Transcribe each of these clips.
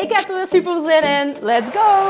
Ik heb er weer super zin in. Let's go!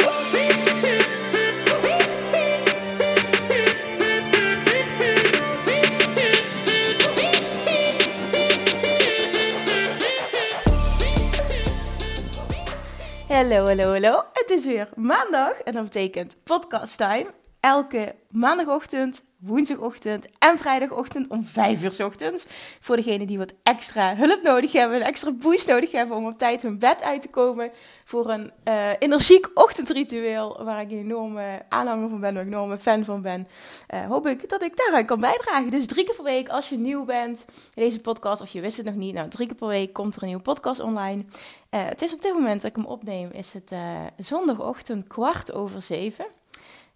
Hallo, hallo, hallo. Het is weer maandag en dat betekent podcast time. Elke maandagochtend woensdagochtend en vrijdagochtend om 5 uur ochtends. Voor degenen die wat extra hulp nodig hebben, een extra boost nodig hebben om op tijd hun bed uit te komen. Voor een uh, energiek ochtendritueel waar ik een enorme aanhanger van ben, waar ik een enorme fan van ben. Uh, hoop ik dat ik daaraan kan bijdragen. Dus drie keer per week als je nieuw bent in deze podcast, of je wist het nog niet, nou drie keer per week komt er een nieuwe podcast online. Uh, het is op dit moment dat ik hem opneem, is het zondagochtend kwart over zeven.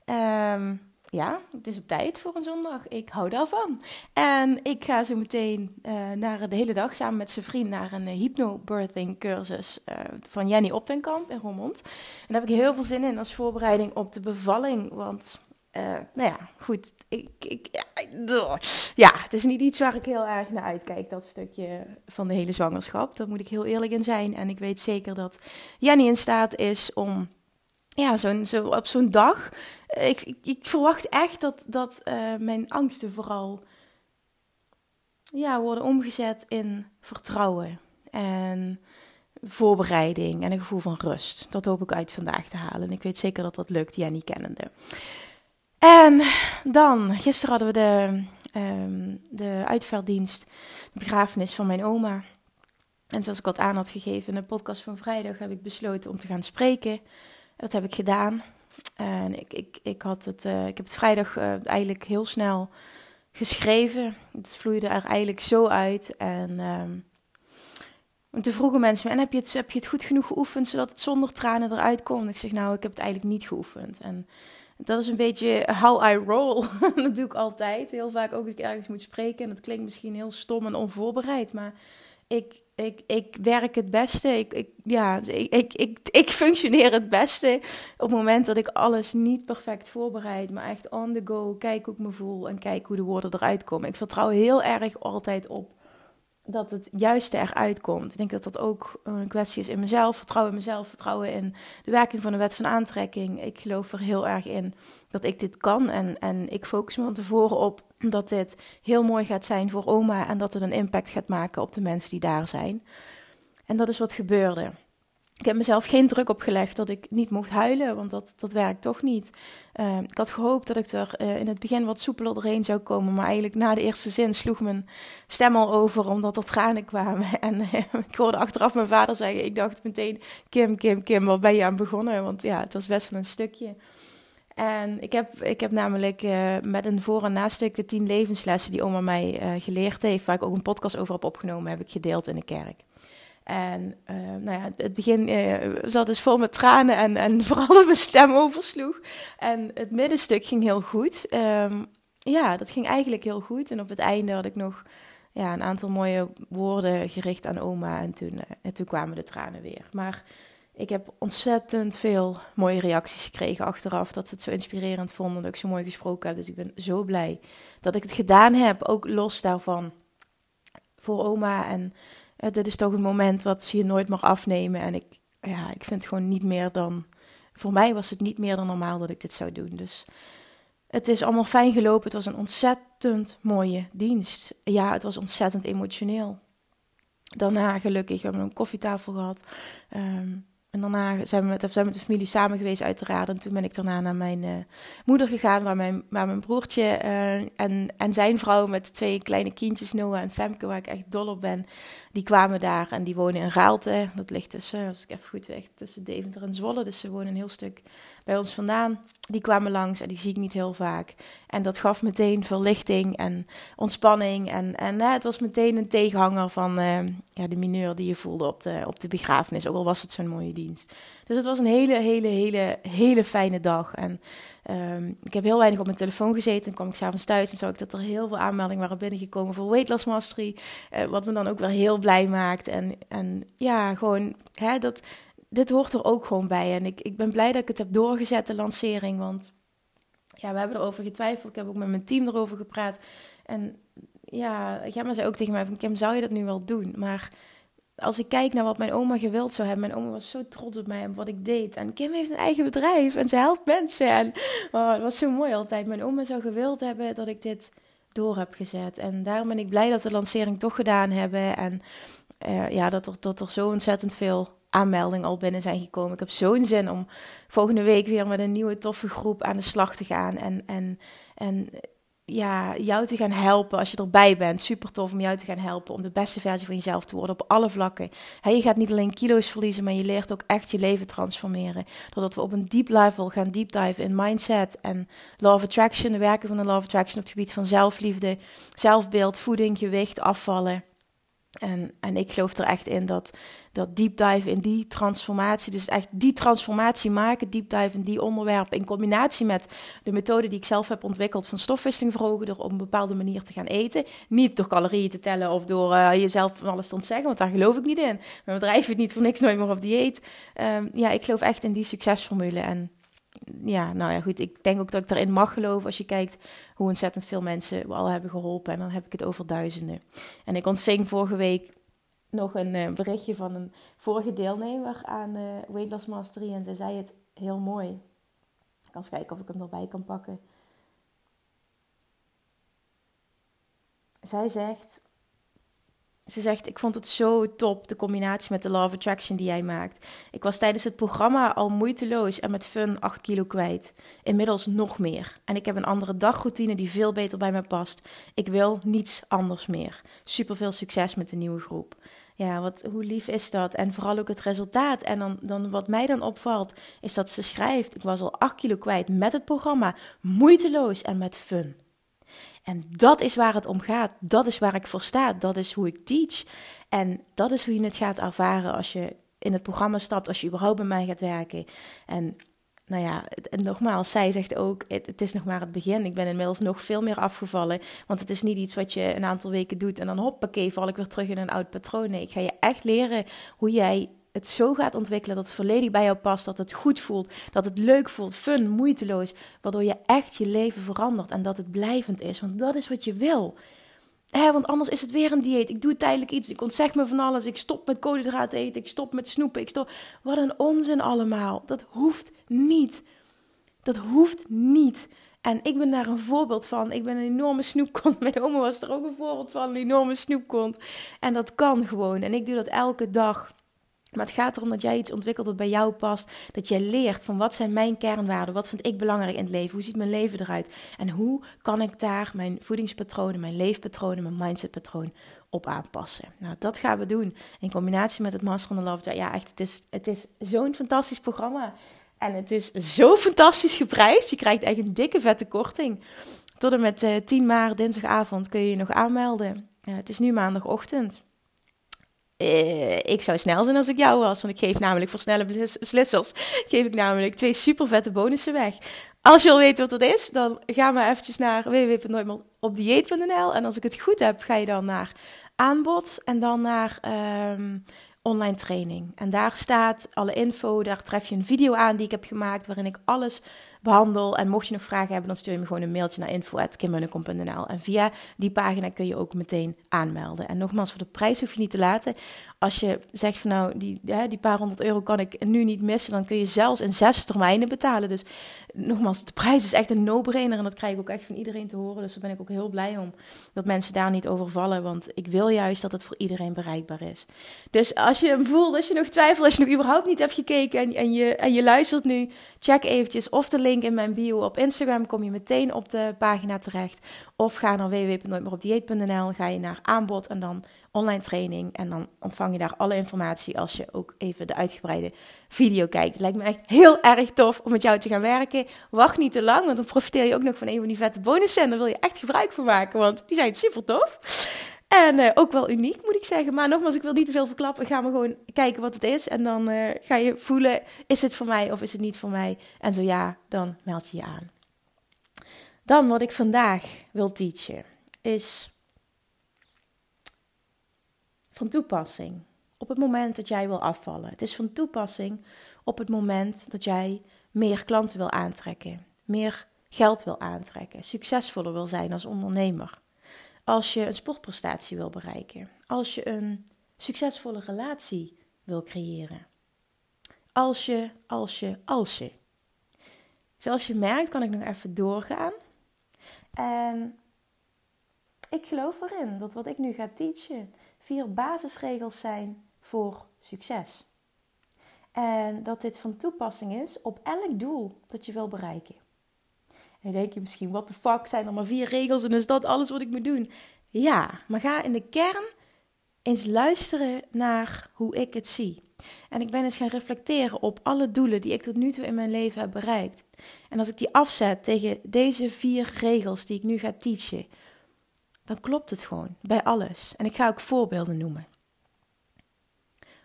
Um, ja, het is op tijd voor een zondag. Ik hou daarvan. En ik ga zo meteen uh, naar de hele dag samen met zijn vriend naar een uh, hypnobirthing cursus uh, van Jenny Optenkamp in Roermond. En daar heb ik heel veel zin in als voorbereiding op de bevalling. Want, nou ja, goed. Ik, ik, ja, ja, het is niet iets waar ik heel erg naar uitkijk, dat stukje van de hele zwangerschap. Daar moet ik heel eerlijk in zijn. En ik weet zeker dat Jenny in staat is om ja, zo'n zo, op zo'n dag. Ik, ik, ik, verwacht echt dat, dat uh, mijn angsten vooral ja, worden omgezet in vertrouwen en voorbereiding en een gevoel van rust. Dat hoop ik uit vandaag te halen. En ik weet zeker dat dat lukt, Jenny kennende. En dan, gisteren hadden we de, um, de uitvaartdienst, de begrafenis van mijn oma. En zoals ik wat aan had gegeven in de podcast van vrijdag, heb ik besloten om te gaan spreken. Dat heb ik gedaan. En ik, ik, ik, had het, uh, ik heb het vrijdag uh, eigenlijk heel snel geschreven. Het vloeide er eigenlijk zo uit. En um, toen vroegen mensen me, en heb je, het, heb je het goed genoeg geoefend zodat het zonder tranen eruit komt? Ik zeg, nou, ik heb het eigenlijk niet geoefend. En dat is een beetje how I roll. dat doe ik altijd. Heel vaak ook als ik ergens moet spreken. En dat klinkt misschien heel stom en onvoorbereid, maar ik, ik, ik werk het beste. Ik, ik, ja, ik, ik, ik, ik functioneer het beste op het moment dat ik alles niet perfect voorbereid, maar echt on the go. Kijk hoe ik me voel en kijk hoe de woorden eruit komen. Ik vertrouw heel erg altijd op dat het juiste eruit komt. Ik denk dat dat ook een kwestie is in mezelf. Vertrouwen in mezelf, vertrouwen in de werking van de wet van aantrekking. Ik geloof er heel erg in dat ik dit kan. En, en ik focus me van tevoren op dat dit heel mooi gaat zijn voor oma. En dat het een impact gaat maken op de mensen die daar zijn. En dat is wat gebeurde. Ik heb mezelf geen druk opgelegd dat ik niet mocht huilen, want dat, dat werkt toch niet. Uh, ik had gehoopt dat ik er uh, in het begin wat soepeler doorheen zou komen, maar eigenlijk na de eerste zin sloeg mijn stem al over omdat er tranen kwamen. En uh, ik hoorde achteraf mijn vader zeggen, ik dacht meteen, Kim, Kim, Kim, waar ben je aan begonnen? Want ja, het was best wel een stukje. En ik heb, ik heb namelijk met een voor- en nastuk de tien levenslessen die oma mij geleerd heeft, waar ik ook een podcast over heb opgenomen, heb ik gedeeld in de kerk. En uh, nou ja, het begin uh, zat dus vol met tranen en, en vooral dat mijn stem oversloeg. En het middenstuk ging heel goed. Um, ja, dat ging eigenlijk heel goed. En op het einde had ik nog ja, een aantal mooie woorden gericht aan oma. En toen, uh, en toen kwamen de tranen weer. Maar ik heb ontzettend veel mooie reacties gekregen achteraf. Dat ze het zo inspirerend vonden, dat ik zo mooi gesproken heb. Dus ik ben zo blij dat ik het gedaan heb. Ook los daarvan voor oma en uh, dit is toch een moment wat ze je nooit mag afnemen. En ik, ja, ik vind het gewoon niet meer dan. Voor mij was het niet meer dan normaal dat ik dit zou doen. Dus het is allemaal fijn gelopen. Het was een ontzettend mooie dienst. Ja, het was ontzettend emotioneel. Daarna gelukkig hebben we een koffietafel gehad. Um, en daarna zijn we, met, met de familie samen geweest, uiteraard. En toen ben ik daarna naar mijn uh, moeder gegaan, waar mijn, waar mijn broertje uh, en, en zijn vrouw met twee kleine kindjes, Noah en Femke, waar ik echt dol op ben, die kwamen daar en die wonen in Raalte. Dat ligt tussen, als ik even goed weg, tussen Deventer en Zwolle. Dus ze wonen een heel stuk bij ons vandaan. Die kwamen langs en die zie ik niet heel vaak. En dat gaf meteen verlichting en ontspanning. En, en het was meteen een tegenhanger van uh, ja, de mineur die je voelde op de, op de begrafenis. Ook al was het zo'n mooie dienst. Dus het was een hele, hele, hele, hele fijne dag. En um, ik heb heel weinig op mijn telefoon gezeten. En kwam ik s'avonds thuis en zag ik dat er heel veel aanmeldingen waren binnengekomen voor Weight Loss Mastery. Uh, wat me dan ook weer heel blij maakt. En, en ja, gewoon hè, dat dit hoort er ook gewoon bij. En ik, ik ben blij dat ik het heb doorgezet, de lancering. Want ja, we hebben erover getwijfeld. Ik heb ook met mijn team erover gepraat. En ja, Gemma zei ook tegen mij van... Kim, zou je dat nu wel doen? Maar als ik kijk naar wat mijn oma gewild zou hebben... Mijn oma was zo trots op mij en wat ik deed. En Kim heeft een eigen bedrijf en ze helpt mensen. En oh, het was zo mooi altijd. Mijn oma zou gewild hebben dat ik dit door heb gezet. En daarom ben ik blij dat we de lancering toch gedaan hebben. En uh, ja, dat er, dat er zo ontzettend veel aanmeldingen al binnen zijn gekomen. Ik heb zo'n zin om volgende week weer met een nieuwe toffe groep aan de slag te gaan. En, en, en ja, jou te gaan helpen als je erbij bent. Super tof om jou te gaan helpen om de beste versie van jezelf te worden op alle vlakken. je gaat niet alleen kilo's verliezen, maar je leert ook echt je leven transformeren. Doordat we op een deep level gaan deep dive in mindset en law of attraction, de werken van de law of attraction op het gebied van zelfliefde, zelfbeeld, voeding, gewicht, afvallen. En, en ik geloof er echt in dat, dat deep dive in die transformatie, dus echt die transformatie maken, deep dive in die onderwerpen, in combinatie met de methode die ik zelf heb ontwikkeld van stofwisseling verhogen, door op een bepaalde manier te gaan eten. Niet door calorieën te tellen of door uh, jezelf van alles te ontzeggen, want daar geloof ik niet in. Mijn bedrijf is niet voor niks nooit meer op dieet. Um, ja, ik geloof echt in die succesformule en ja, nou ja, goed. Ik denk ook dat ik daarin mag geloven als je kijkt hoe ontzettend veel mensen we al hebben geholpen. En dan heb ik het over duizenden. En ik ontving vorige week nog een uh, berichtje van een vorige deelnemer aan uh, Weight Mastery. En zij zei het heel mooi. Ik kan eens kijken of ik hem erbij kan pakken. Zij zegt: ze zegt, ik vond het zo top, de combinatie met de Law Attraction die jij maakt. Ik was tijdens het programma al moeiteloos en met fun 8 kilo kwijt. Inmiddels nog meer. En ik heb een andere dagroutine die veel beter bij me past. Ik wil niets anders meer. Super veel succes met de nieuwe groep. Ja, wat, hoe lief is dat? En vooral ook het resultaat. En dan, dan wat mij dan opvalt, is dat ze schrijft: Ik was al 8 kilo kwijt met het programma, moeiteloos en met fun. En dat is waar het om gaat. Dat is waar ik voor sta. Dat is hoe ik teach. En dat is hoe je het gaat ervaren als je in het programma stapt, als je überhaupt bij mij gaat werken. En nou ja, nogmaals, zij zegt ook: het, het, is nog maar het begin. Ik ben inmiddels nog veel meer afgevallen. Want het is niet iets wat je een aantal weken doet en dan hoppakee, val ik weer terug in een oud patroon. Nee, ik ga je echt leren hoe jij het zo gaat ontwikkelen dat het volledig bij jou past, dat het goed voelt, dat het leuk voelt, fun, moeiteloos, waardoor je echt je leven verandert en dat het blijvend is, want dat is wat je wil. want anders is het weer een dieet. Ik doe tijdelijk iets. Ik ontzeg me van alles. Ik stop met koolhydraten eten. Ik stop met snoepen. Ik stop... Wat een onzin allemaal. Dat hoeft niet. Dat hoeft niet. En ik ben daar een voorbeeld van. Ik ben een enorme snoepkont. Mijn oma was er ook een voorbeeld van. Een enorme snoepkont. En dat kan gewoon. En ik doe dat elke dag. Maar het gaat erom dat jij iets ontwikkelt dat bij jou past. Dat jij leert van wat zijn mijn kernwaarden? Wat vind ik belangrijk in het leven? Hoe ziet mijn leven eruit? En hoe kan ik daar mijn voedingspatronen, mijn leefpatronen, mijn mindsetpatroon op aanpassen? Nou, dat gaan we doen. In combinatie met het Master the Love. Ja, echt, het is, het is zo'n fantastisch programma. En het is zo fantastisch geprijsd. Je krijgt echt een dikke vette korting. Tot en met uh, eh, 10 maart, dinsdagavond, kun je je nog aanmelden. Het is nu maandagochtend. Uh, ik zou snel zijn als ik jou was. Want ik geef namelijk voor snelle beslissers geef ik namelijk twee super vette bonussen weg. Als je al weet wat dat is, dan ga maar eventjes naar www.nooitmeeropdieet.nl. En als ik het goed heb, ga je dan naar aanbod en dan naar um, online training. En daar staat alle info. Daar tref je een video aan die ik heb gemaakt waarin ik alles behandel. En mocht je nog vragen hebben, dan stuur je me gewoon een mailtje naar info.kimmunnekom.nl. En via die pagina kun je ook meteen aanmelden. En nogmaals, voor de prijs hoef je niet te laten. Als je zegt van nou, die, ja, die paar honderd euro kan ik nu niet missen, dan kun je zelfs in zes termijnen betalen. Dus nogmaals, de prijs is echt een no-brainer. En dat krijg ik ook echt van iedereen te horen. Dus daar ben ik ook heel blij om. Dat mensen daar niet over vallen. Want ik wil juist dat het voor iedereen bereikbaar is. Dus als je hem voelt, als je nog twijfelt, als je nog überhaupt niet hebt gekeken en, en, je, en je luistert nu, check eventjes of de link in mijn bio op Instagram. Kom je meteen op de pagina terecht. Of ga naar www.nooitmeeropdieet.nl, ga je naar aanbod en dan online training. En dan ontvang je daar alle informatie als je ook even de uitgebreide video kijkt. Het lijkt me echt heel erg tof om met jou te gaan werken. Wacht niet te lang, want dan profiteer je ook nog van een van die vette bonussen. En daar wil je echt gebruik van maken, want die zijn super tof. En uh, ook wel uniek, moet ik zeggen. Maar nogmaals, ik wil niet te veel verklappen. Ga maar gewoon kijken wat het is. En dan uh, ga je voelen, is het voor mij of is het niet voor mij? En zo ja, dan meld je je aan. Dan wat ik vandaag wil teachen, is van toepassing op het moment dat jij wil afvallen. Het is van toepassing op het moment dat jij meer klanten wil aantrekken, meer geld wil aantrekken, succesvoller wil zijn als ondernemer. Als je een sportprestatie wil bereiken, als je een succesvolle relatie wil creëren. Als je, als je, als je. Zoals je merkt, kan ik nog even doorgaan. En ik geloof erin dat wat ik nu ga teachen vier basisregels zijn voor succes. En dat dit van toepassing is op elk doel dat je wil bereiken. En denk je misschien, wat de fuck, zijn er maar vier regels en is dat alles wat ik moet doen? Ja, maar ga in de kern eens luisteren naar hoe ik het zie. En ik ben eens gaan reflecteren op alle doelen die ik tot nu toe in mijn leven heb bereikt. En als ik die afzet tegen deze vier regels die ik nu ga teachen, dan klopt het gewoon bij alles. En ik ga ook voorbeelden noemen.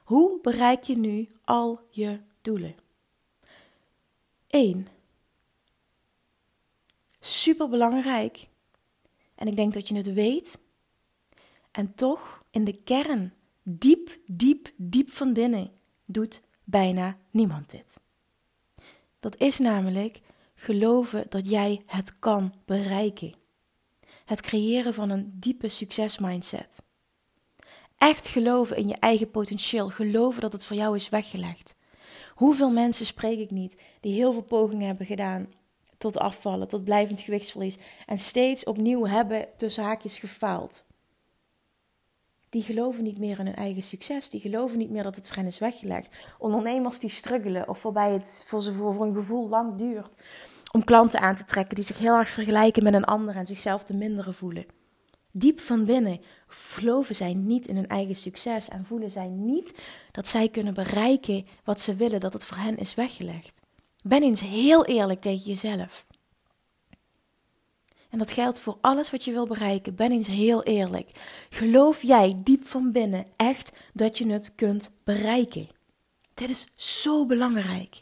Hoe bereik je nu al je doelen? 1. Super belangrijk. En ik denk dat je het weet. En toch in de kern, diep, diep, diep van binnen, doet bijna niemand dit. Dat is namelijk geloven dat jij het kan bereiken. Het creëren van een diepe succesmindset. Echt geloven in je eigen potentieel. Geloven dat het voor jou is weggelegd. Hoeveel mensen spreek ik niet die heel veel pogingen hebben gedaan tot afvallen, tot blijvend gewichtsverlies en steeds opnieuw hebben tussen haakjes gefaald. Die geloven niet meer in hun eigen succes. Die geloven niet meer dat het voor hen is weggelegd. Ondernemers die struggelen of waarbij het voor, ze voor een gevoel lang duurt om klanten aan te trekken die zich heel erg vergelijken met een ander en zichzelf te minderen voelen. Diep van binnen geloven zij niet in hun eigen succes en voelen zij niet dat zij kunnen bereiken wat ze willen, dat het voor hen is weggelegd. Ben eens heel eerlijk tegen jezelf. En dat geldt voor alles wat je wil bereiken. Ben eens heel eerlijk. Geloof jij diep van binnen echt dat je het kunt bereiken? Dit is zo belangrijk.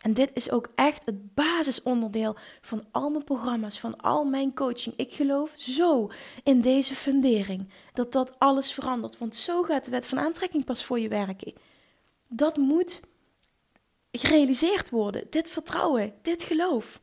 En dit is ook echt het basisonderdeel van al mijn programma's, van al mijn coaching. Ik geloof zo in deze fundering dat dat alles verandert. Want zo gaat de wet van aantrekking pas voor je werken. Dat moet gerealiseerd worden. Dit vertrouwen, dit geloof.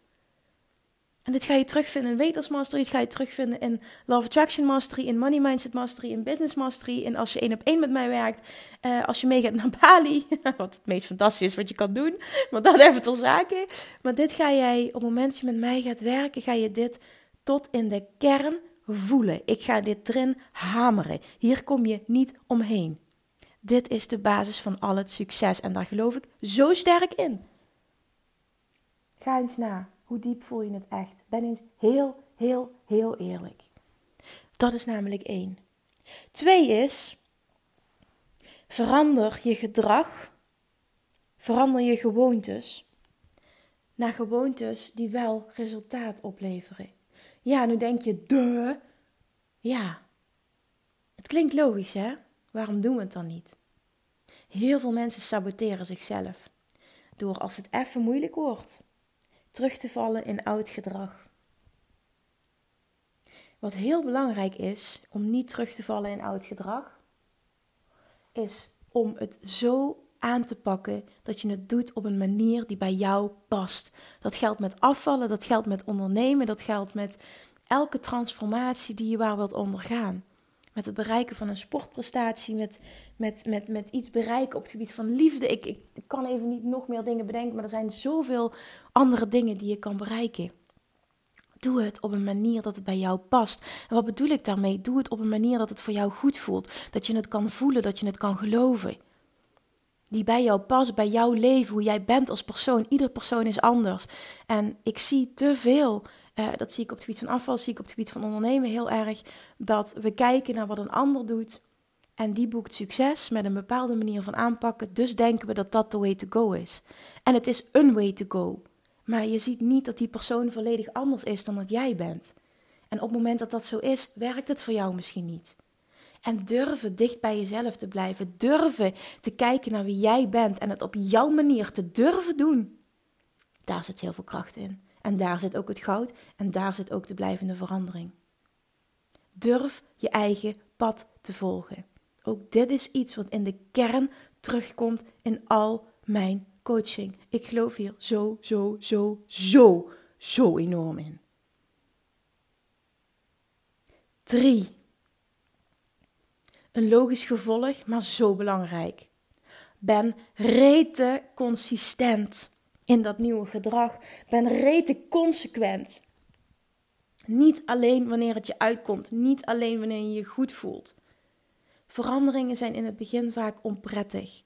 En dit ga je terugvinden in Weight Mastery, dit ga je terugvinden in Love Attraction Mastery, in Money Mindset Mastery, in Business Mastery. En als je één op één met mij werkt, uh, als je meegaat naar Bali, wat het meest fantastisch is wat je kan doen, maar dat even ter zake. Maar dit ga jij, op het moment dat je met mij gaat werken, ga je dit tot in de kern voelen. Ik ga dit erin hameren. Hier kom je niet omheen. Dit is de basis van al het succes en daar geloof ik zo sterk in. Ga eens na. Hoe diep voel je het echt? Ben eens heel, heel, heel eerlijk. Dat is namelijk één. Twee is, verander je gedrag, verander je gewoontes naar gewoontes die wel resultaat opleveren. Ja, nu denk je, de. Ja, het klinkt logisch hè? Waarom doen we het dan niet? Heel veel mensen saboteren zichzelf door als het even moeilijk wordt terug te vallen in oud gedrag. Wat heel belangrijk is om niet terug te vallen in oud gedrag, is om het zo aan te pakken dat je het doet op een manier die bij jou past. Dat geldt met afvallen, dat geldt met ondernemen, dat geldt met elke transformatie die je waar wilt ondergaan. Met het bereiken van een sportprestatie, met, met, met, met iets bereiken op het gebied van liefde. Ik, ik, kan even niet nog meer dingen bedenken, maar er zijn zoveel andere dingen die je kan bereiken. Doe het op een manier dat het bij jou past. En wat bedoel ik daarmee? Doe het op een manier dat het voor jou goed voelt. Dat je het kan voelen, dat je het kan geloven. Die bij jou past, bij jouw leven, hoe jij bent als persoon. Ieder persoon is anders. En ik zie te veel uh, dat zie ik op het gebied van afval, zie ik op het gebied van ondernemen heel erg, dat we kijken naar wat een ander doet en die boekt succes met een bepaalde manier van aanpakken, dus denken we dat dat de way to go is. En het is een way to go, maar je ziet niet dat die persoon volledig anders is dan dat jij bent. En op het moment dat dat zo is, werkt het voor jou misschien niet. En durven dicht bij jezelf te blijven. Durven te kijken naar wie jij bent en het op jouw manier te durven doen. Daar zit heel veel kracht in. En daar zit ook het goud en daar zit ook de blijvende verandering. Durf je eigen pad te volgen. Ook dit is iets wat in de kern terugkomt in al mijn coaching. Ik geloof hier zo, zo, zo, zo, zo enorm in. 3. Een logisch gevolg, maar zo belangrijk. Ben rete consistent in dat nieuwe gedrag. Ben rete consequent. Niet alleen wanneer het je uitkomt, niet alleen wanneer je je goed voelt. Veranderingen zijn in het begin vaak onprettig.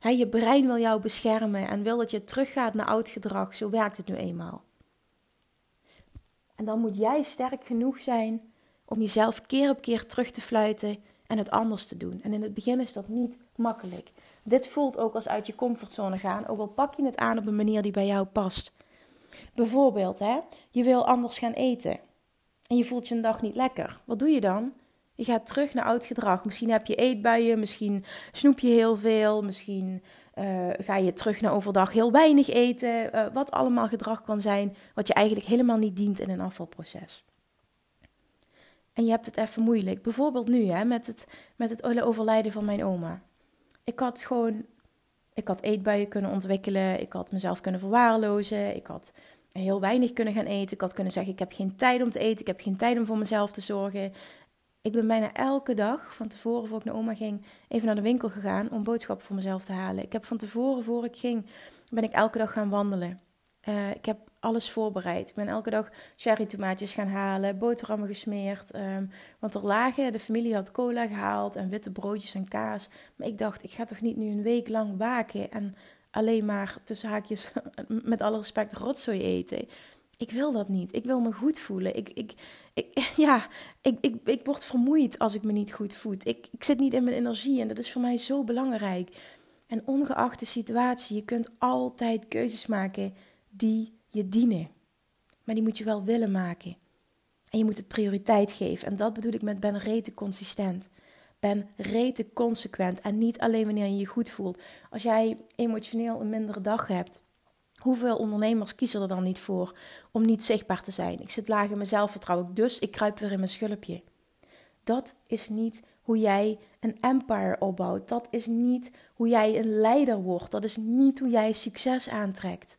je brein wil jou beschermen en wil dat je teruggaat naar oud gedrag. Zo werkt het nu eenmaal. En dan moet jij sterk genoeg zijn om jezelf keer op keer terug te fluiten en het anders te doen. En in het begin is dat niet makkelijk. Dit voelt ook als uit je comfortzone gaan, ook al pak je het aan op een manier die bij jou past. Bijvoorbeeld, hè, je wil anders gaan eten en je voelt je een dag niet lekker. Wat doe je dan? Je gaat terug naar oud gedrag. Misschien heb je eetbuien, misschien snoep je heel veel, misschien uh, ga je terug naar overdag heel weinig eten. Uh, wat allemaal gedrag kan zijn wat je eigenlijk helemaal niet dient in een afvalproces en je hebt het even moeilijk. Bijvoorbeeld nu, hè, met het, met het overlijden van mijn oma. Ik had gewoon, ik had eetbuien kunnen ontwikkelen. Ik had mezelf kunnen verwaarlozen. Ik had heel weinig kunnen gaan eten. Ik had kunnen zeggen, ik heb geen tijd om te eten. Ik heb geen tijd om voor mezelf te zorgen. Ik ben bijna elke dag, van tevoren voor ik naar oma ging, even naar de winkel gegaan om boodschappen voor mezelf te halen. Ik heb van tevoren, voor ik ging, ben ik elke dag gaan wandelen. Uh, ik heb alles voorbereid. Ik ben elke dag cherry tomaatjes gaan halen, boterhammen gesmeerd. Um, want er lagen, de familie had cola gehaald en witte broodjes en kaas. Maar ik dacht, ik ga toch niet nu een week lang waken en alleen maar tussen haakjes, met alle respect, rotzooi eten. Ik wil dat niet. Ik wil me goed voelen. Ik, ik, ik, ja, ik, ik, ik word vermoeid als ik me niet goed voel. Ik, ik zit niet in mijn energie en dat is voor mij zo belangrijk. En ongeacht de situatie, je kunt altijd keuzes maken die je dienen. Maar die moet je wel willen maken. En je moet het prioriteit geven. En dat bedoel ik met ben rete consistent. Ben rete consequent. En niet alleen wanneer je je goed voelt. Als jij emotioneel een mindere dag hebt. Hoeveel ondernemers kiezen er dan niet voor om niet zichtbaar te zijn? Ik zit laag in mijn zelfvertrouwen, dus ik kruip weer in mijn schulpje. Dat is niet hoe jij een empire opbouwt. Dat is niet hoe jij een leider wordt. Dat is niet hoe jij succes aantrekt.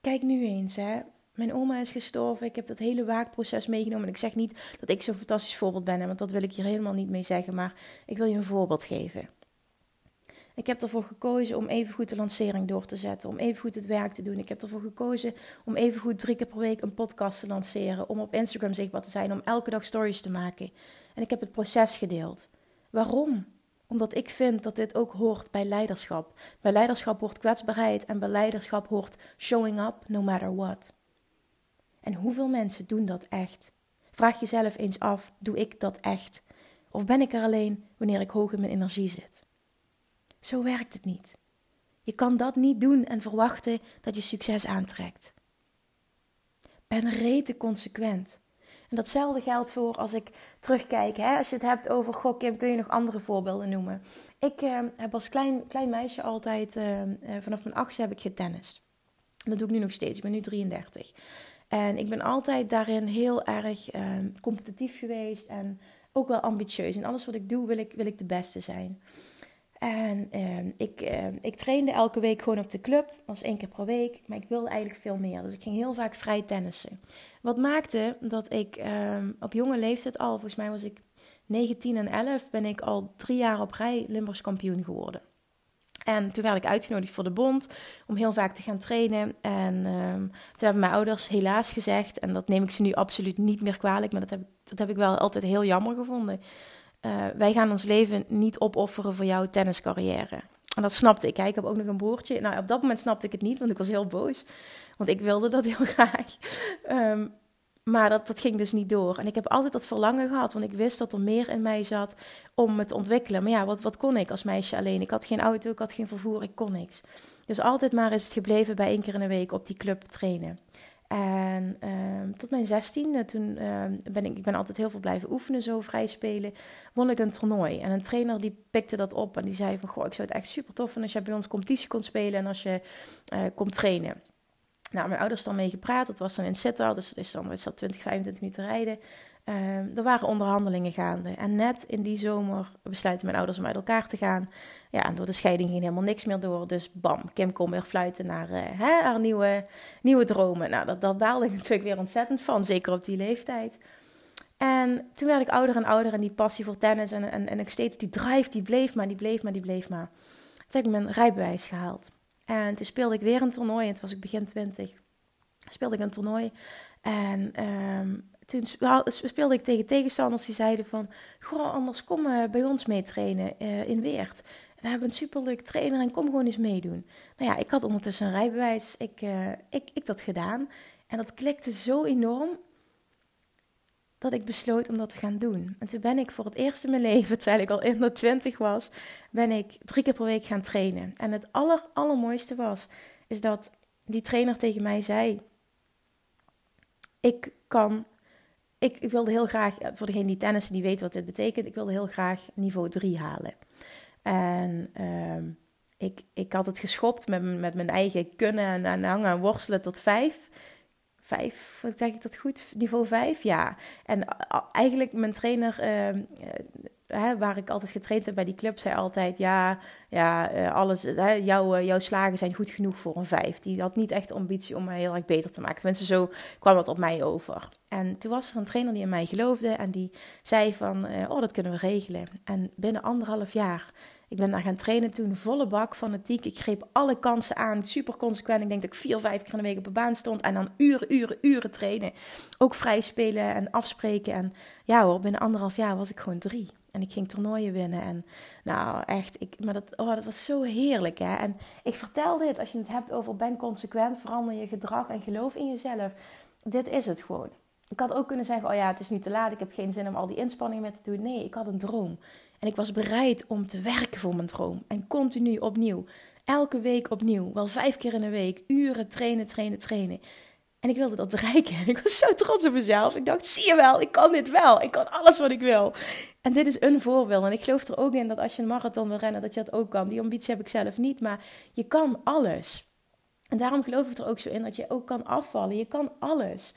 Kijk nu eens, hè. Mijn oma is gestorven. Ik heb dat hele waakproces meegenomen. En ik zeg niet dat ik zo'n fantastisch voorbeeld ben, want dat wil ik hier helemaal niet mee zeggen. Maar ik wil je een voorbeeld geven. Ik heb ervoor gekozen om even goed de lancering door te zetten, om even goed het werk te doen. Ik heb ervoor gekozen om even goed drie keer per week een podcast te lanceren, om op Instagram zichtbaar te zijn, om elke dag stories te maken. En ik heb het proces gedeeld. Waarom? Omdat ik vind dat dit ook hoort bij leiderschap. Bij leiderschap hoort kwetsbaarheid en bij leiderschap hoort showing up no matter what. En hoeveel mensen doen dat echt? Vraag jezelf eens af: doe ik dat echt? Of ben ik er alleen wanneer ik hoog in mijn energie zit? Zo werkt het niet. Je kan dat niet doen en verwachten dat je succes aantrekt. Ben rete consequent. En datzelfde geldt voor als ik terugkijk. Hè? Als je het hebt over, goh Kim, kun je nog andere voorbeelden noemen? Ik uh, heb als klein, klein meisje altijd, uh, vanaf mijn achtste heb ik getennist. En dat doe ik nu nog steeds. Ik ben nu 33. En ik ben altijd daarin heel erg ehm, competitief geweest en ook wel ambitieus. In alles wat ik doe wil ik, wil ik de beste zijn. En uh, ik, uh, ik trainde elke week gewoon op de club. Dat was één keer per week. Maar ik wilde eigenlijk veel meer. Dus ik ging heel vaak vrij tennissen. Wat maakte dat ik uh, op jonge leeftijd al, volgens mij was ik 19 en 11, ben ik al drie jaar op rij Limburgs kampioen geworden. En toen werd ik uitgenodigd voor de bond om heel vaak te gaan trainen. En ehm, toen hebben mijn ouders helaas gezegd, en dat neem ik ze nu absoluut niet meer kwalijk, maar dat heb, dat heb ik wel altijd heel jammer gevonden. Uh, wij gaan ons leven niet opofferen voor jouw tenniscarrière. En dat snapte ik. Ik heb ook nog een broertje. Nou, op dat moment snapte ik het niet, want ik was heel boos. Want ik wilde dat heel graag. Um, maar dat, dat ging dus niet door. En ik heb altijd dat verlangen gehad, want ik wist dat er meer in mij zat om me te ontwikkelen. Maar ja, wat, wat kon ik als meisje alleen? Ik had geen auto, ik had geen vervoer, ik kon niks. Dus altijd maar is het gebleven bij één keer in de week op die club trainen. En uh, tot mijn zestiende, toen uh, ben ik, ik ben altijd heel veel blijven oefenen, zo vrij spelen, won ik een toernooi. En een trainer die pikte dat op en die zei van, goh, ik zou het echt super tof vinden als je bij ons competitie kon spelen en als je uh, komt trainen. Nou, mijn ouders dan mee gepraat. Dat was dan in Sittard, dus dat is dan is dat 20, 25 minuten rijden. Uh, er waren onderhandelingen gaande. En net in die zomer besluiten mijn ouders om uit elkaar te gaan. Ja, en door de scheiding ging helemaal niks meer door. Dus bam, Kim kon weer fluiten naar uh, hè, haar nieuwe, nieuwe dromen. Nou, dat, dat baalde ik natuurlijk weer ontzettend van, zeker op die leeftijd. En toen werd ik ouder en ouder en die passie voor tennis en, en, en ik steeds die drive, die bleef maar, die bleef maar, die bleef maar. Toen heb ik mijn rijbewijs gehaald. En toen speelde ik weer een toernooi. En toen was ik begin 20. Speelde ik een toernooi. En um, toen speelde ik tegen tegenstanders die zeiden van... Goh, anders kom uh, bij ons mee trainen uh, in Weert. En daar hebben we een superleuk trainer en kom gewoon eens meedoen. Nou ja, ik had ondertussen een rijbewijs. Dus ik, uh, ik, ik dat gedaan. En dat klikte zo enorm dat ik besloot om dat te gaan doen. En toen ben ik voor het eerst in mijn leven, terwijl ik al in de twintig was, ben ik drie keer per week gaan trainen. En het aller, allermooiste was, is dat die trainer tegen mij zei, ik kan, ik, ik wilde heel graag, voor degene die tennissen, die weet wat dit betekent, ik wilde heel graag niveau 3 halen. En uh, ik, ik had het geschopt met, met mijn eigen kunnen en, en hangen en worstelen tot vijf vijf, zeg ik dat goed? Niveau vijf, ja. En eigenlijk mijn trainer, uh, waar ik altijd getraind heb bij die club, zei altijd: Ja, ja uh, alles, jouw, jouw slagen zijn goed genoeg voor een vijf. Die had niet echt ambitie om mij heel erg beter te maken. Tenminste, zo kwam dat op mij over. En toen was er een trainer die in mij geloofde en die zei: van, Oh, dat kunnen we regelen. En binnen anderhalf jaar ik ben daar gaan trainen toen, volle bak, fanatiek. Ik greep alle kansen aan, super consequent. Ik denk dat ik vier, vijf keer in de week op de baan stond. En dan uren, uren, uren trainen. Ook vrij spelen en afspreken. En ja hoor, binnen anderhalf jaar was ik gewoon drie. En ik ging toernooien winnen. En nou, echt, ik, maar dat, oh, dat was zo heerlijk. Hè? En ik vertel dit, als je het hebt over ben consequent, verander je gedrag en geloof in jezelf. Dit is het gewoon. Ik had ook kunnen zeggen, oh ja, het is niet te laat, ik heb geen zin om al die inspanningen met te doen. Nee, ik had een droom. En ik was bereid om te werken voor mijn droom. En continu opnieuw. Elke week opnieuw. Wel vijf keer in de week. Uren trainen, trainen, trainen. En ik wilde dat bereiken. Ik was zo trots op mezelf. Ik dacht, zie je wel, ik kan dit wel. Ik kan alles wat ik wil. En dit is een voorbeeld. En ik geloof er ook in dat als je een marathon wil rennen, dat je dat ook kan. Die ambitie heb ik zelf niet, maar je kan alles. En daarom geloof ik er ook zo in dat je ook kan afvallen. Je kan alles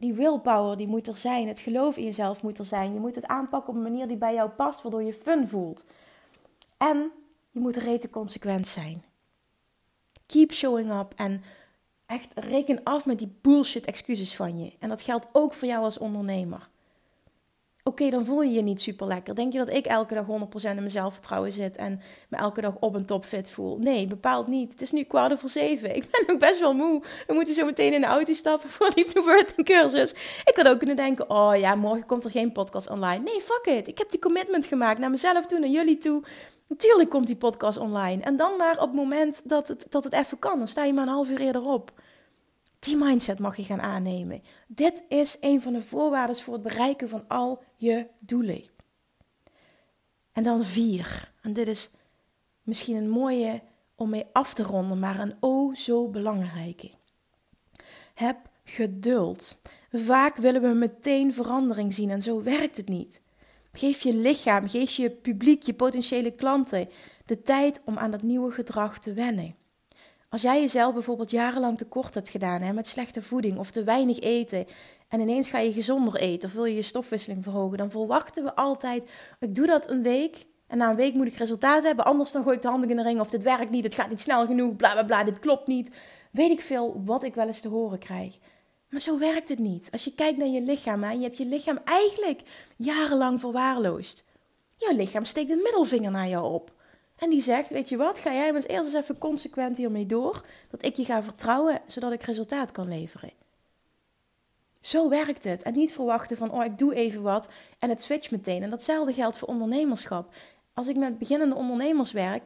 die willpower die moet er zijn. Het geloof in jezelf moet er zijn. Je moet het aanpakken op een manier die bij jou past, waardoor je fun voelt. En je moet rete consequent zijn. Keep showing up en echt reken af met die bullshit excuses van je. En dat geldt ook voor jou als ondernemer. Oké, dan voel je je niet super lekker. Denk je dat ik elke dag 100% in mijn zelfvertrouwen zit en me elke dag op een topfit voel? Nee, bepaald niet. Het is nu kwart over zeven. Ik ben ook best wel moe. We moeten zo meteen in de auto stappen voor die New cursus. Ik had ook kunnen denken, oh ja, morgen komt er geen podcast online. Nee, fuck it. Ik heb die commitment gemaakt naar mezelf toe, naar jullie toe. Natuurlijk komt die podcast online. En dan maar op het moment dat het, dat het even kan. Dan sta je maar een half uur eerder op. Die mindset mag je gaan aannemen. Dit is een van de voorwaarden voor het bereiken van al je doelen. En dan vier. En dit is misschien een mooie om mee af te ronden, maar een o zo belangrijke. Heb geduld. Vaak willen we meteen verandering zien en zo werkt het niet. Geef je lichaam, geef je publiek, je potentiële klanten de tijd om aan dat nieuwe gedrag te wennen. Als jij jezelf bijvoorbeeld jarenlang tekort hebt gedaan hè, met slechte voeding of te weinig eten en ineens ga je gezonder eten of wil je je stofwisseling verhogen, dan verwachten we altijd, ik doe dat een week en na een week moet ik resultaat hebben, anders dan gooi ik de handen in de ring of dit werkt niet, het gaat niet snel genoeg, bla bla bla, dit klopt niet. Weet ik veel wat ik wel eens te horen krijg. Maar zo werkt het niet. Als je kijkt naar je lichaam en je hebt je lichaam eigenlijk jarenlang verwaarloosd. Jouw lichaam steekt een middelvinger naar jou op. En die zegt, weet je wat, ga jij eens eerst eens even consequent hiermee door. Dat ik je ga vertrouwen, zodat ik resultaat kan leveren. Zo werkt het. En niet verwachten van, oh, ik doe even wat en het switcht meteen. En datzelfde geldt voor ondernemerschap. Als ik met beginnende ondernemers werk,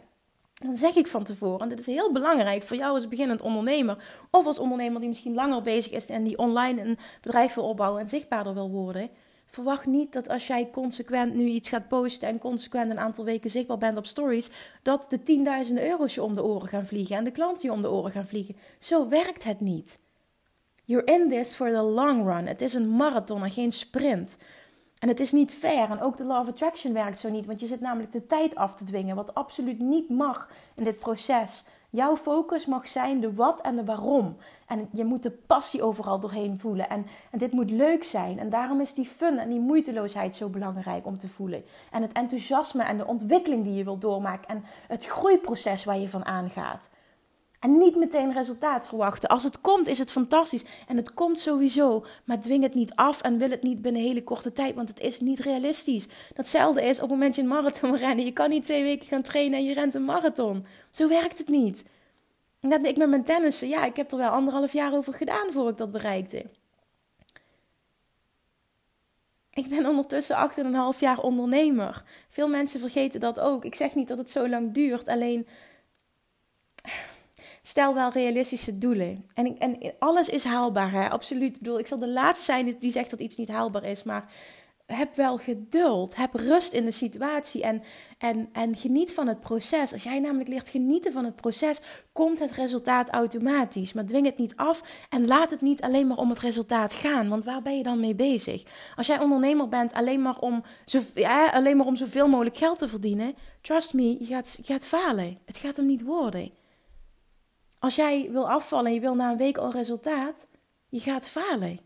Dan zeg ik van tevoren, en dit is heel belangrijk voor jou als beginnend ondernemer, of als ondernemer die misschien langer bezig is en die online een bedrijf wil opbouwen en zichtbaarder wil worden. Verwacht niet dat als jij consequent nu iets gaat posten en consequent een aantal weken zichtbaar bent op stories, dat de tienduizenden euro's je om de oren gaan vliegen en de klanten je om de oren gaan vliegen. Zo werkt het niet. You're in this for the long run. Het is een marathon en geen sprint. En het is niet fair. En ook de Law of Attraction werkt zo niet. Want je zit namelijk de tijd af te dwingen. Wat absoluut niet mag in dit proces. Jouw focus mag zijn de wat en de waarom. En je moet de passie overal doorheen voelen. En, en dit moet leuk zijn. En daarom is die fun en die moeiteloosheid zo belangrijk om te voelen. En het enthousiasme en de ontwikkeling die je wilt doormaken. En het groeiproces waar je van aangaat. En niet meteen resultaat verwachten. Als het komt, is het fantastisch. En het komt sowieso. Maar dwing het niet af en wil het niet binnen een hele korte tijd. Want het is niet realistisch. Datzelfde is op het moment je een marathon rennen. Je kan niet twee weken gaan trainen en je rent een marathon. Zo werkt het niet. Net ik met mijn tennissen. Ja, ik heb er wel anderhalf jaar over gedaan voor ik dat bereikte. Ik ben ondertussen 8,5 jaar ondernemer. Veel mensen vergeten dat ook. Ik zeg niet dat het zo lang duurt. Alleen stel wel realistische doelen. En, en alles is haalbaar, hè? absoluut. Ik ik zal de laatste zijn die zegt dat iets niet haalbaar is, maar heb wel geduld. Heb rust in de situatie en, en, en geniet van het proces. Als jij namelijk leert genieten van het proces, komt het resultaat automatisch. Maar dwing het niet af en laat het niet alleen maar om het resultaat gaan. Want waar ben je dan mee bezig? Als jij ondernemer bent alleen maar om, zo, alleen maar om zoveel mogelijk geld te verdienen, trust me, je gaat, je gaat falen. Het gaat hem niet worden. Als jij wil afvallen en je wil na een week al resultaat, je gaat falen.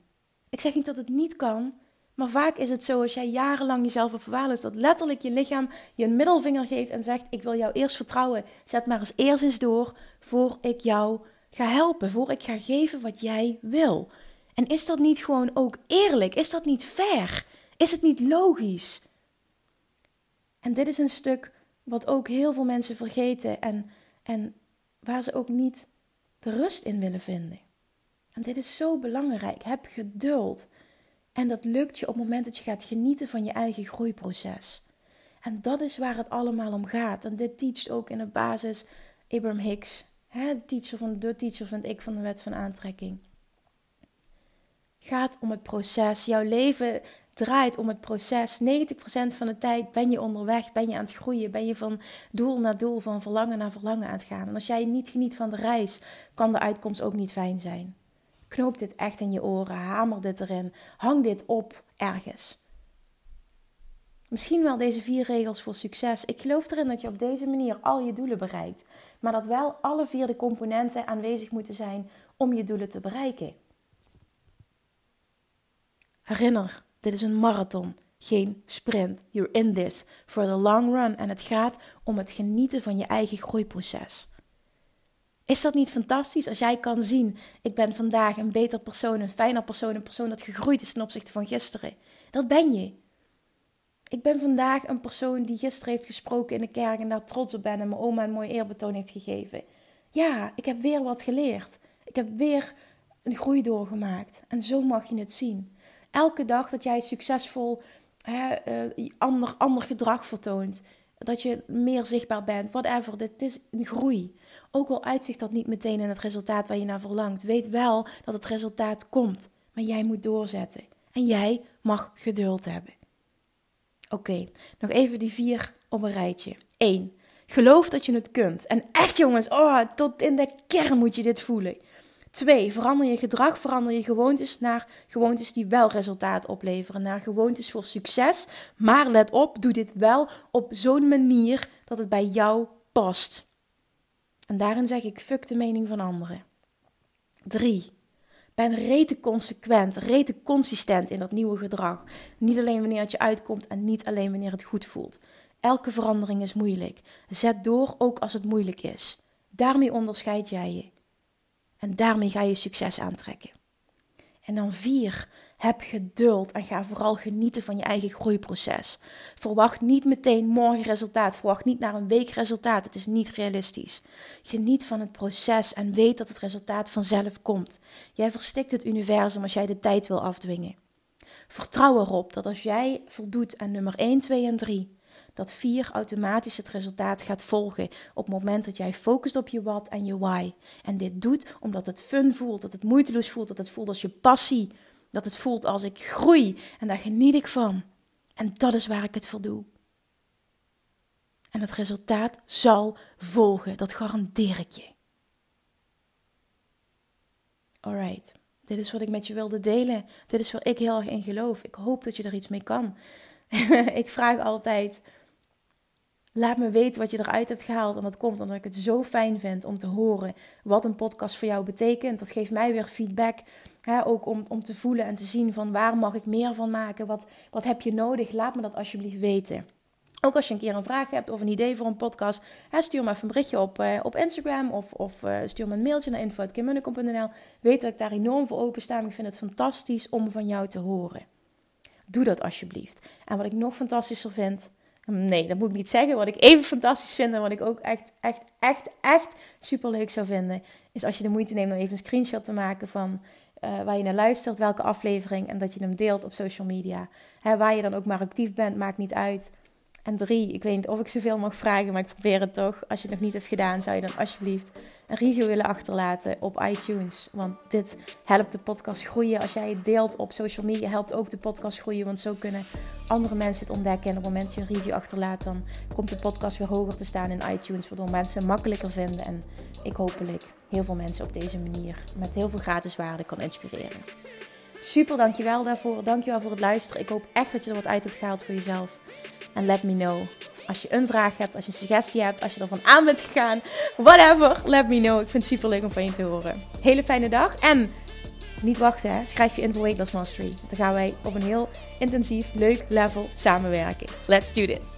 Ik zeg niet dat het niet kan, maar vaak is het zo als jij jarenlang jezelf verwalen is, dat letterlijk je lichaam je een middelvinger geeft en zegt: Ik wil jou eerst vertrouwen. Zet maar eens eerst eens door voor ik jou ga helpen, voor ik ga geven wat jij wil. En is dat niet gewoon ook eerlijk? Is dat niet fair? Is het niet logisch? En dit is een stuk wat ook heel veel mensen vergeten en, en waar ze ook niet de rust in willen vinden. En dit is zo belangrijk. Heb geduld. En dat lukt je op het moment dat je gaat genieten van je eigen groeiproces. En dat is waar het allemaal om gaat. En dit teacht ook in de basis Abraham Hicks, hè, teacher van de teacher vind ik van de wet van aantrekking. Gaat om het proces. Jouw leven draait om het proces. 90% van de tijd ben je onderweg, ben je aan het groeien, ben je van doel naar doel, van verlangen naar verlangen aan het gaan. En als jij niet geniet van de reis, kan de uitkomst ook niet fijn zijn. Knoop dit echt in je oren, hamer dit erin, hang dit op ergens. Misschien wel deze vier regels voor succes. Ik geloof erin dat je op deze manier al je doelen bereikt, maar dat wel alle vier de componenten aanwezig moeten zijn om je doelen te bereiken. Herinner dit is een marathon, geen sprint. You're in this for the long run. En het gaat om het genieten van je eigen groeiproces. Is dat niet fantastisch als jij kan zien: ik ben vandaag een beter persoon, een fijner persoon, een persoon dat gegroeid is ten opzichte van gisteren? Dat ben je. Ik ben vandaag een persoon die gisteren heeft gesproken in de kerk en daar trots op ben en mijn oma een mooi eerbetoon heeft gegeven. Ja, ik heb weer wat geleerd. Ik heb weer een groei doorgemaakt. En zo mag je het zien. Elke dag dat jij succesvol hè, uh, ander, ander gedrag vertoont. Dat je meer zichtbaar bent, whatever. Dit is een groei. Ook al uitzicht dat niet meteen in het resultaat waar je naar verlangt. Weet wel dat het resultaat komt. Maar jij moet doorzetten. En jij mag geduld hebben. Oké, nog even die vier op een rijtje. 1. Geloof dat je het kunt. En echt jongens, oh, tot in de kern moet je dit voelen. Twee, verander je gedrag, verander je gewoontes naar gewoontes die wel resultaat opleveren. Naar gewoontes voor succes. Maar let op, doe dit wel op zo'n manier dat het bij jou past. En daarin zeg ik, fuck de mening van anderen. Drie, ben rete consequent, rete consistent in dat nieuwe gedrag. Niet alleen wanneer het je uitkomt en niet alleen wanneer het goed voelt. Elke verandering is moeilijk. Zet door ook als het moeilijk is. Daarmee onderscheid jij je. En daarmee ga je succes aantrekken. En dan vier, heb geduld en ga vooral genieten van je eigen groeiproces. Verwacht niet meteen morgen resultaat. Verwacht niet naar een week resultaat. Het is niet realistisch. Geniet van het proces en weet dat het resultaat vanzelf komt. Jij verstikt het universum als jij de tijd wil afdwingen. Vertrouw erop dat als jij voldoet aan nummer 1, 2 en 3, dat 4 automatisch het resultaat gaat volgen op het moment dat jij focust op je wat en je why. En dit doet omdat het fun voelt, dat het moeiteloos voelt, dat het voelt als je passie, dat het voelt als ik groei en daar geniet ik van. En dat is waar ik het voor doe. En het resultaat zal volgen, dat garandeer ik je. Alright, dit is wat ik met je wilde delen. Dit is waar ik heel erg in geloof. Ik hoop dat je er iets mee kan. ik vraag altijd: laat me weten wat je eruit hebt gehaald. En dat komt omdat ik het zo fijn vind om te horen wat een podcast voor jou betekent. Dat geeft mij weer feedback. Hè, ook om, om te voelen en te zien van waar mag ik meer van maken? Wat, wat heb je nodig? Laat me dat alsjeblieft weten. Ook als je een keer een vraag hebt of een idee voor een podcast, hè, stuur me even een berichtje op, uh, op Instagram of, of uh, stuur me een mailtje naar info.kimmunnekom.nl. Weet dat ik daar enorm voor opensta. Ik vind het fantastisch om van jou te horen. Doe dat alsjeblieft. En wat ik nog fantastischer vind, nee, dat moet ik niet zeggen. Wat ik even fantastisch vind en wat ik ook echt, echt, echt, echt super leuk zou vinden, is als je de moeite neemt om even een screenshot te maken van uh, waar je naar luistert, welke aflevering, en dat je hem deelt op social media. Hè, waar je dan ook maar actief bent, maakt niet uit. En drie, ik weet niet of ik zoveel mag vragen, maar ik probeer het toch. Als je het nog niet hebt gedaan, zou je dan alsjeblieft een review willen achterlaten op iTunes. Want dit helpt de podcast groeien. Als jij het deelt op social media, helpt ook de podcast groeien. Want zo kunnen andere mensen het ontdekken. En op het moment dat je een review achterlaat, dan komt de podcast weer hoger te staan in iTunes. Waardoor mensen makkelijker vinden. En ik hopelijk heel veel mensen op deze manier met heel veel gratis waarde kan inspireren. Super, dankjewel daarvoor. Dankjewel voor het luisteren. Ik hoop echt dat je er wat uit hebt gehaald voor jezelf. En let me know. Als je een vraag hebt, als je een suggestie hebt, als je ervan aan bent gegaan, whatever, let me know. Ik vind het super leuk om van je te horen. Hele fijne dag en niet wachten, hè. schrijf je in voor Weight Loss Mastery. Dan gaan wij op een heel intensief, leuk level samenwerken. Let's do this.